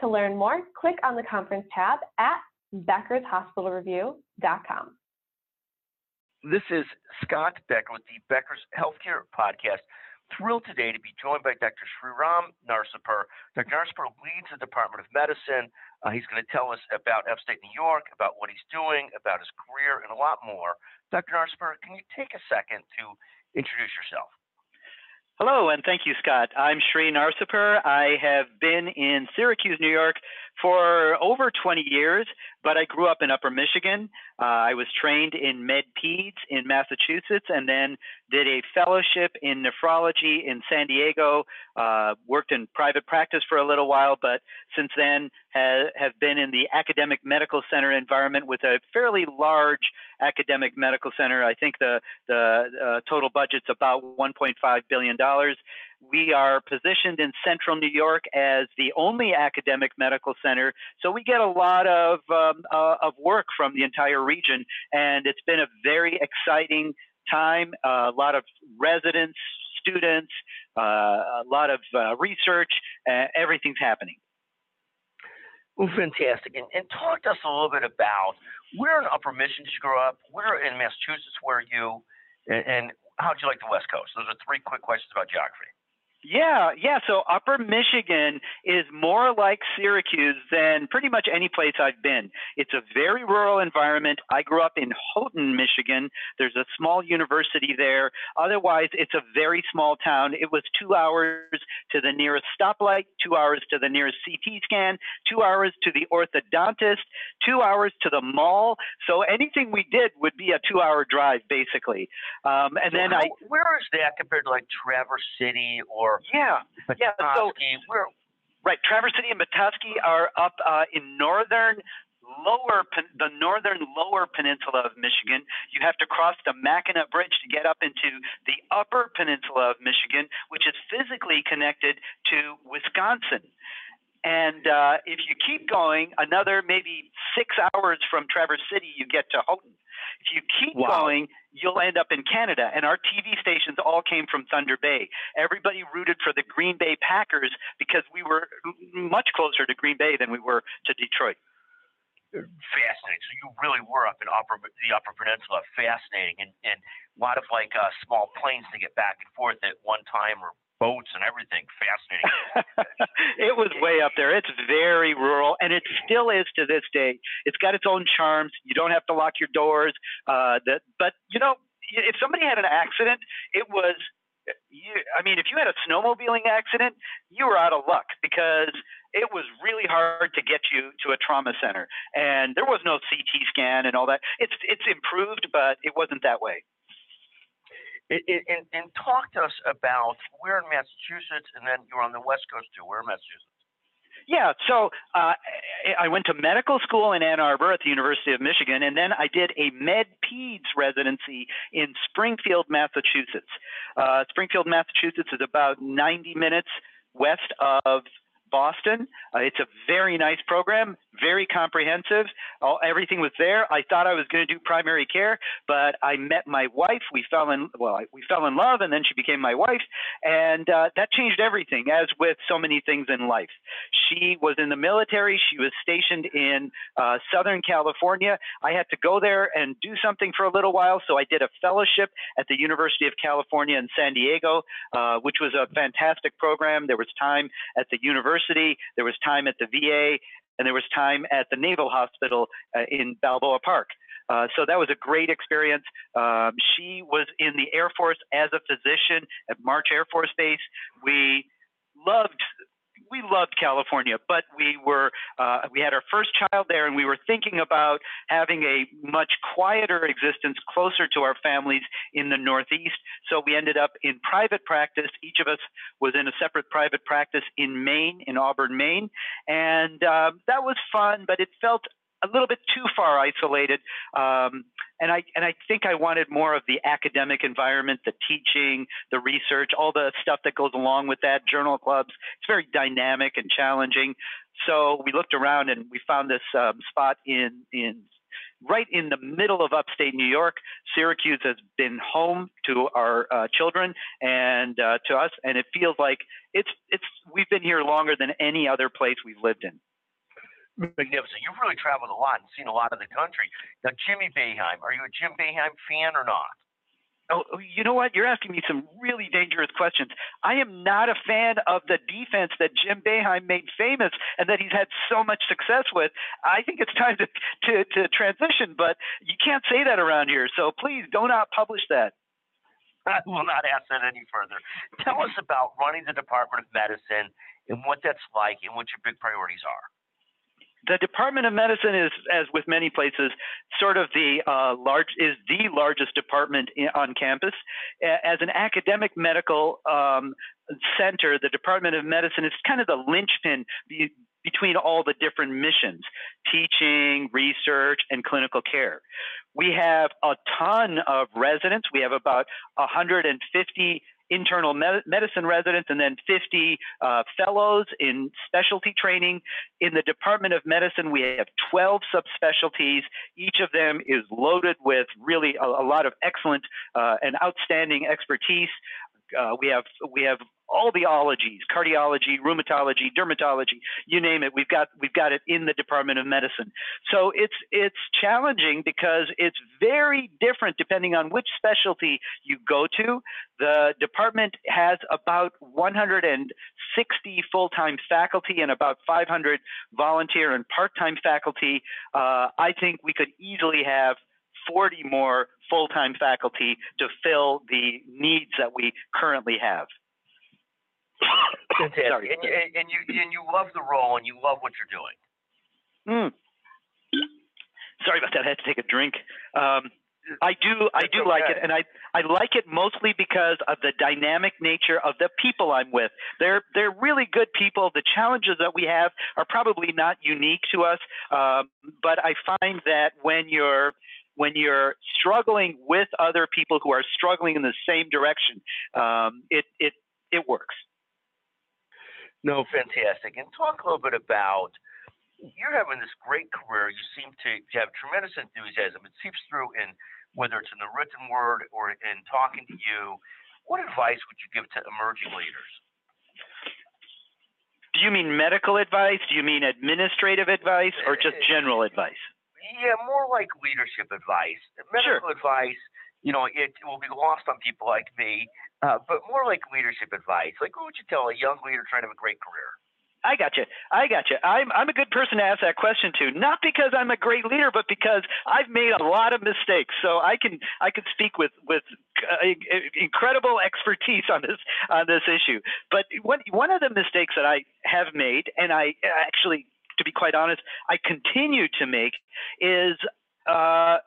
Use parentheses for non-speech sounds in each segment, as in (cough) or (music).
To learn more, click on the conference tab at beckershospitalreview.com. This is Scott Becker with the Becker's Healthcare Podcast. Thrilled today to be joined by Dr. Sriram Narsipur. Dr. Narsipur leads the Department of Medicine. Uh, he's going to tell us about upstate New York, about what he's doing, about his career, and a lot more. Dr. Narsipur, can you take a second to introduce yourself? Hello, and thank you, Scott. I'm Sri Narsipur. I have been in Syracuse, New York for over 20 years, but I grew up in Upper Michigan. Uh, I was trained in med peds in Massachusetts and then did a fellowship in nephrology in San Diego. Uh, worked in private practice for a little while, but since then ha- have been in the academic medical center environment with a fairly large academic medical center. I think the the uh, total budget's about 1.5 billion dollars. We are positioned in central New York as the only academic medical center, so we get a lot of um, uh, of work from the entire region, and it's been a very exciting time. Uh, a lot of residents, students, uh, a lot of uh, research. everything's happening. Well, fantastic. And, and, talk to us a little bit about where in Upper Michigan did you grow up? Where in Massachusetts were you? And, and how did you like the West Coast? Those are three quick questions about geography. Yeah, yeah. So Upper Michigan is more like Syracuse than pretty much any place I've been. It's a very rural environment. I grew up in Houghton, Michigan. There's a small university there. Otherwise, it's a very small town. It was two hours to the nearest stoplight, two hours to the nearest CT scan, two hours to the orthodontist, two hours to the mall. So anything we did would be a two hour drive, basically. Um, and so then how, I. Where is that compared to like Traverse City or? Or yeah, yeah. So we're right. Traverse City and Petoskey are up uh, in northern lower the northern lower peninsula of Michigan. You have to cross the Mackinac Bridge to get up into the upper peninsula of Michigan, which is physically connected to Wisconsin. And uh, if you keep going, another maybe six hours from Traverse City, you get to Houghton. If you keep wow. going, you'll end up in Canada. And our TV stations all came from Thunder Bay. Everybody rooted for the Green Bay Packers because we were much closer to Green Bay than we were to Detroit. Fascinating. So you really were up in upper the Upper Peninsula. Fascinating, and and a lot of like uh, small planes to get back and forth at one time, or boats and everything. Fascinating. (laughs) it was way up there. It's very rural, and it still is to this day. It's got its own charms. You don't have to lock your doors. Uh, that, but you know, if somebody had an accident, it was. You, I mean, if you had a snowmobiling accident, you were out of luck because it was really hard to get you to a trauma center, and there was no CT scan and all that. It's it's improved, but it wasn't that way. It, it, and, and talk to us about where in Massachusetts, and then you're on the West Coast too. Where in Massachusetts? Yeah, so uh, I went to medical school in Ann Arbor at the University of Michigan, and then I did a med peds residency in Springfield, Massachusetts. Uh, Springfield, Massachusetts is about 90 minutes west of Boston. Uh, it's a very nice program, very comprehensive. All, everything was there. I thought I was going to do primary care, but I met my wife. We fell in well, we fell in love, and then she became my wife, and uh, that changed everything. As with so many things in life, she was in the military. She was stationed in uh, Southern California. I had to go there and do something for a little while, so I did a fellowship at the University of California in San Diego, uh, which was a fantastic program. There was time at the university University, there was time at the VA, and there was time at the Naval Hospital uh, in Balboa Park. Uh, so that was a great experience. Um, she was in the Air Force as a physician at March Air Force Base. We loved we loved California, but we were uh, we had our first child there, and we were thinking about having a much quieter existence closer to our families in the Northeast. So we ended up in private practice. Each of us was in a separate private practice in Maine, in Auburn, Maine, and uh, that was fun, but it felt a little bit too far isolated. Um, and I and I think I wanted more of the academic environment, the teaching, the research, all the stuff that goes along with that. Journal clubs. It's very dynamic and challenging. So we looked around and we found this um, spot in in right in the middle of upstate New York. Syracuse has been home to our uh, children and uh, to us, and it feels like it's it's we've been here longer than any other place we've lived in magnificent. You've really traveled a lot and seen a lot of the country. Now, Jimmy Boeheim, are you a Jim Boeheim fan or not? Oh, you know what? You're asking me some really dangerous questions. I am not a fan of the defense that Jim Boeheim made famous and that he's had so much success with. I think it's time to, to, to transition, but you can't say that around here. So please do not publish that. I will not ask that any further. Tell us about running the Department of Medicine and what that's like and what your big priorities are the Department of Medicine is, as with many places, sort of the uh, large is the largest department in, on campus. As an academic medical um, center, the Department of Medicine is kind of the linchpin be, between all the different missions: teaching, research, and clinical care. We have a ton of residents. We have about 150 internal med- medicine residents and then 50 uh, fellows in specialty training. In the Department of Medicine, we have 12 subspecialties. Each of them is loaded with really a, a lot of excellent uh, and outstanding expertise. Uh, we have we have all the ologies, cardiology, rheumatology, dermatology, you name it. We've got we've got it in the Department of Medicine. So it's it's challenging because it's very different depending on which specialty you go to. The department has about 160 full-time faculty and about 500 volunteer and part-time faculty. Uh, I think we could easily have 40 more full-time faculty to fill the needs that we currently have. Fantastic. And, you, and you and you love the role and you love what you're doing. Mm. Sorry about that. I had to take a drink. Um, I do I do okay. like it and I I like it mostly because of the dynamic nature of the people I'm with. They're they're really good people. The challenges that we have are probably not unique to us, um, but I find that when you're when you're struggling with other people who are struggling in the same direction, um, it it it works. No, fantastic. And talk a little bit about you're having this great career. You seem to, have tremendous enthusiasm. It seeps through in whether it's in the written word or in talking to you. What advice would you give to emerging leaders? Do you mean medical advice? Do you mean administrative advice or just eh, general advice? Yeah, more like leadership advice. Medical sure. advice, you know, it will be lost on people like me uh, but more like leadership advice. Like, what would you tell a young leader trying to have a great career? I got you. I got you. I'm I'm a good person to ask that question to, not because I'm a great leader, but because I've made a lot of mistakes. So I can I can speak with with uh, incredible expertise on this on this issue. But one one of the mistakes that I have made, and I actually, to be quite honest, I continue to make, is uh,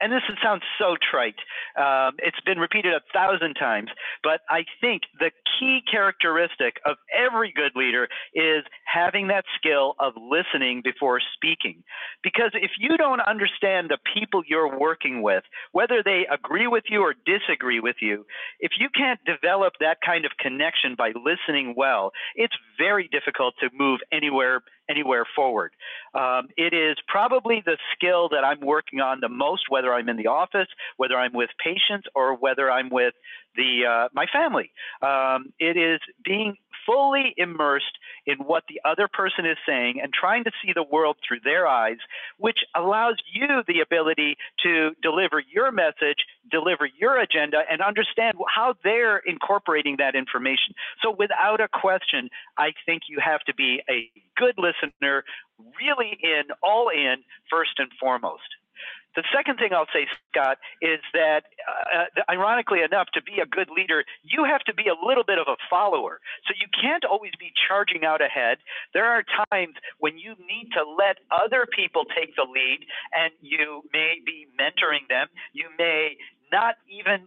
and this sounds so trite. Um, it's been repeated a thousand times, but I think the key characteristic of every good leader is having that skill of listening before speaking. Because if you don't understand the people you're working with, whether they agree with you or disagree with you, if you can't develop that kind of connection by listening well, it's very difficult to move anywhere anywhere forward. Um, it is probably the skill that I'm working on the most, whether I'm in the office, whether I'm with patients, or whether I'm with the uh, my family. Um, it is being fully immersed in what the other person is saying and trying to see the world through their eyes, which allows you the ability to deliver your message, deliver your agenda, and understand how they're incorporating that information. So, without a question, I think you have to be a good listener, really in, all in, first and foremost. The second thing I'll say, Scott, is that uh, ironically enough, to be a good leader, you have to be a little bit of a follower. So you can't always be charging out ahead. There are times when you need to let other people take the lead, and you may be mentoring them. You may not even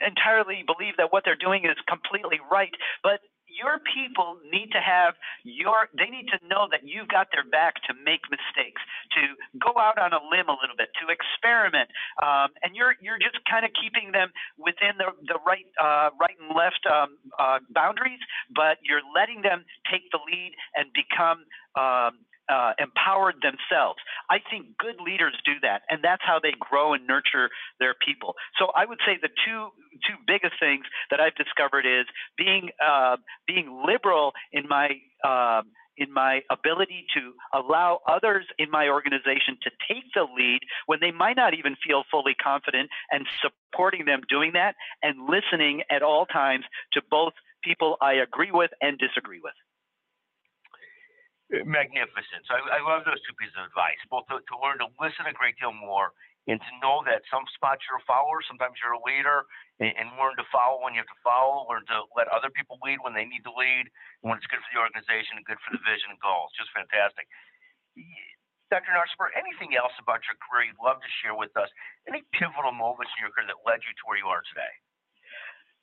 entirely believe that what they're doing is completely right, but your people need to have your they need to know that you've got their back to make mistakes to go out on a limb a little bit to experiment um, and you're you're just kind of keeping them within the the right uh, right and left um, uh, boundaries but you're letting them take the lead and become um, uh, empowered themselves. I think good leaders do that, and that's how they grow and nurture their people. So I would say the two two biggest things that I've discovered is being uh, being liberal in my uh, in my ability to allow others in my organization to take the lead when they might not even feel fully confident and supporting them doing that and listening at all times to both people I agree with and disagree with magnificent. So I, I, love those two pieces of advice, both to, to, learn to listen a great deal more and to know that some spots you're a follower, sometimes you're a leader, and, and, learn to follow when you have to follow, learn to let other people lead when they need to lead, and when it's good for the organization and good for the vision and goals. Just fantastic. Dr. Narsipur, anything else about your career you'd love to share with us? Any pivotal moments in your career that led you to where you are today?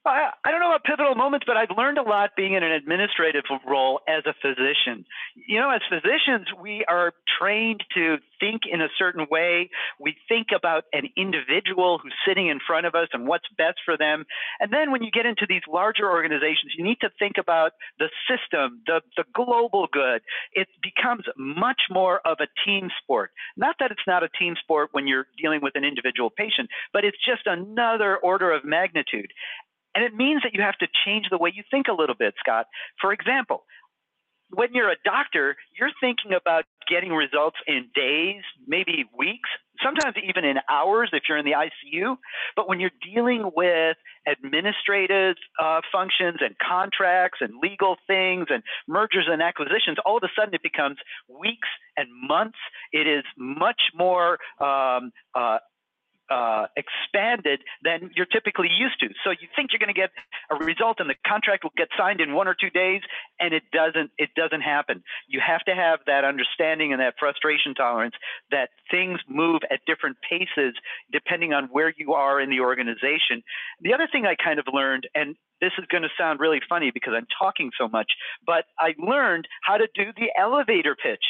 I, I don't know about pivotal moments, but I've learned a lot being in an administrative role as a physician. You know, as physicians, we are trained to think in a certain way. We think about an individual who's sitting in front of us and what's best for them. And then when you get into these larger organizations, you need to think about the system, the, the global good. It becomes much more of a team sport. Not that it's not a team sport when you're dealing with an individual patient, but it's just another order of magnitude. And it means that you have to change the way you think a little bit, Scott. For example, when you're a doctor, you're thinking about getting results in days, maybe weeks, sometimes even in hours if you're in the ICU. But when you're dealing with administrative uh, functions and contracts and legal things and mergers and acquisitions, all of a sudden it becomes weeks and months. It is much more um, uh, uh, expanded than you're typically used to. So you think you're going to get a result, and the contract will get signed in one or two days, and it doesn't. It doesn't happen. You have to have that understanding and that frustration tolerance that things move at different paces depending on where you are in the organization. The other thing I kind of learned, and this is going to sound really funny because I'm talking so much, but I learned how to do the elevator pitch.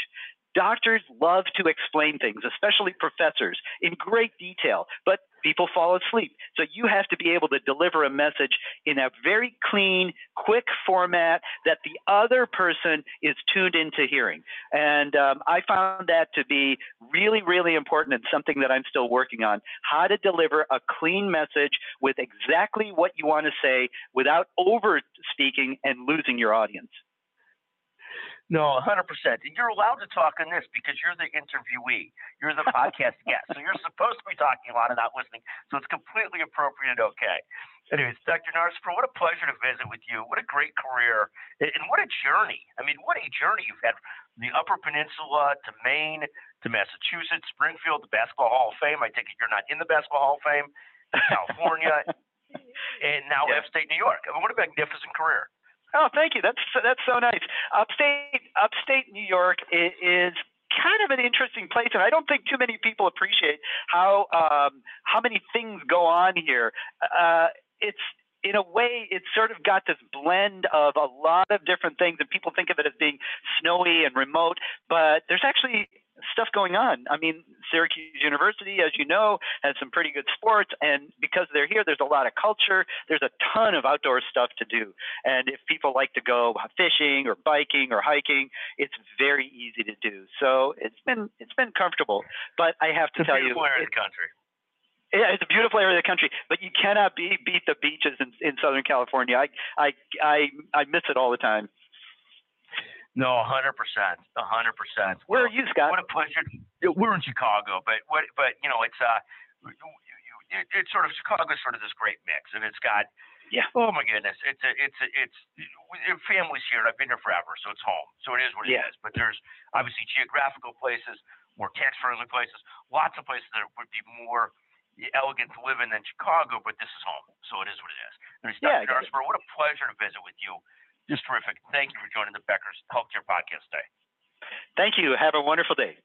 Doctors love to explain things, especially professors, in great detail, but people fall asleep. So you have to be able to deliver a message in a very clean, quick format that the other person is tuned into hearing. And um, I found that to be really, really important and something that I'm still working on how to deliver a clean message with exactly what you want to say without over speaking and losing your audience. No, 100%. And you're allowed to talk on this because you're the interviewee. You're the (laughs) podcast guest. So you're supposed to be talking a lot and not listening. So it's completely appropriate and okay. Anyways, Dr. Narsipur, what a pleasure to visit with you. What a great career. And what a journey. I mean, what a journey you've had from the Upper Peninsula to Maine to Massachusetts, Springfield, the Basketball Hall of Fame. I take it you're not in the Basketball Hall of Fame, California, (laughs) and now yeah. upstate New York. I mean, what a magnificent career. Oh, thank you. That's that's so nice. Upstate Upstate New York is kind of an interesting place, and I don't think too many people appreciate how um, how many things go on here. Uh, it's in a way, it's sort of got this blend of a lot of different things, and people think of it as being snowy and remote, but there's actually stuff going on. I mean, Syracuse University, as you know, has some pretty good sports, and because they're here, there's a lot of culture. There's a ton of outdoor stuff to do, and if people like to go fishing or biking or hiking, it's very easy to do. So it's been it's been comfortable, but I have to it's tell you, area of the country. Yeah, it's a beautiful area of the country, but you cannot be, beat the beaches in, in Southern California. I, I, I, I miss it all the time. No, hundred percent, hundred percent. Where are you, Scott? What a pleasure. We're in Chicago, but what, but you know, it's uh, it, it's sort of Chicago's sort of this great mix, and it's got yeah. Oh my goodness, it's a, it's a, it's families here. and I've been here forever, so it's home. So it is what it yeah. is. But there's obviously geographical places, more tax-friendly places, lots of places that would be more elegant to live in than Chicago. But this is home, so it is what it is. There's yeah, Dr. Darsper, what a pleasure to visit with you. Just terrific. Thank you for joining the Becker's Healthcare Podcast today. Thank you. Have a wonderful day.